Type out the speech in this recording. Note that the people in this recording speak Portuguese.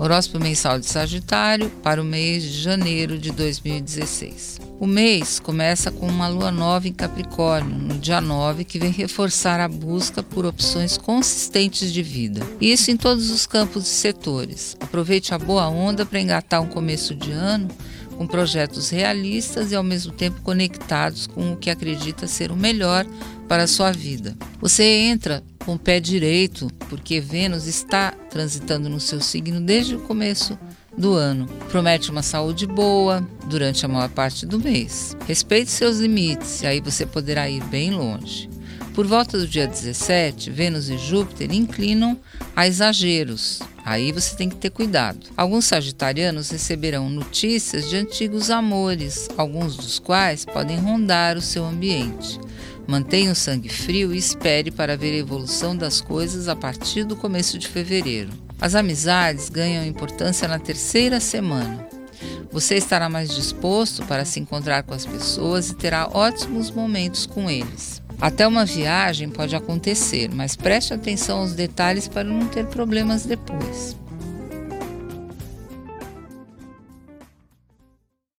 Horóscopo mensal de Sagitário para o mês de janeiro de 2016. O mês começa com uma lua nova em Capricórnio, no dia 9, que vem reforçar a busca por opções consistentes de vida. Isso em todos os campos e setores. Aproveite a boa onda para engatar um começo de ano com projetos realistas e ao mesmo tempo conectados com o que acredita ser o melhor para a sua vida. Você entra com o pé direito, porque Vênus está transitando no seu signo desde o começo do ano. Promete uma saúde boa durante a maior parte do mês. Respeite seus limites e aí você poderá ir bem longe. Por volta do dia 17, Vênus e Júpiter inclinam a exageros. Aí você tem que ter cuidado. Alguns sagitarianos receberão notícias de antigos amores, alguns dos quais podem rondar o seu ambiente. Mantenha o sangue frio e espere para ver a evolução das coisas a partir do começo de fevereiro. As amizades ganham importância na terceira semana. Você estará mais disposto para se encontrar com as pessoas e terá ótimos momentos com eles. Até uma viagem pode acontecer, mas preste atenção aos detalhes para não ter problemas depois.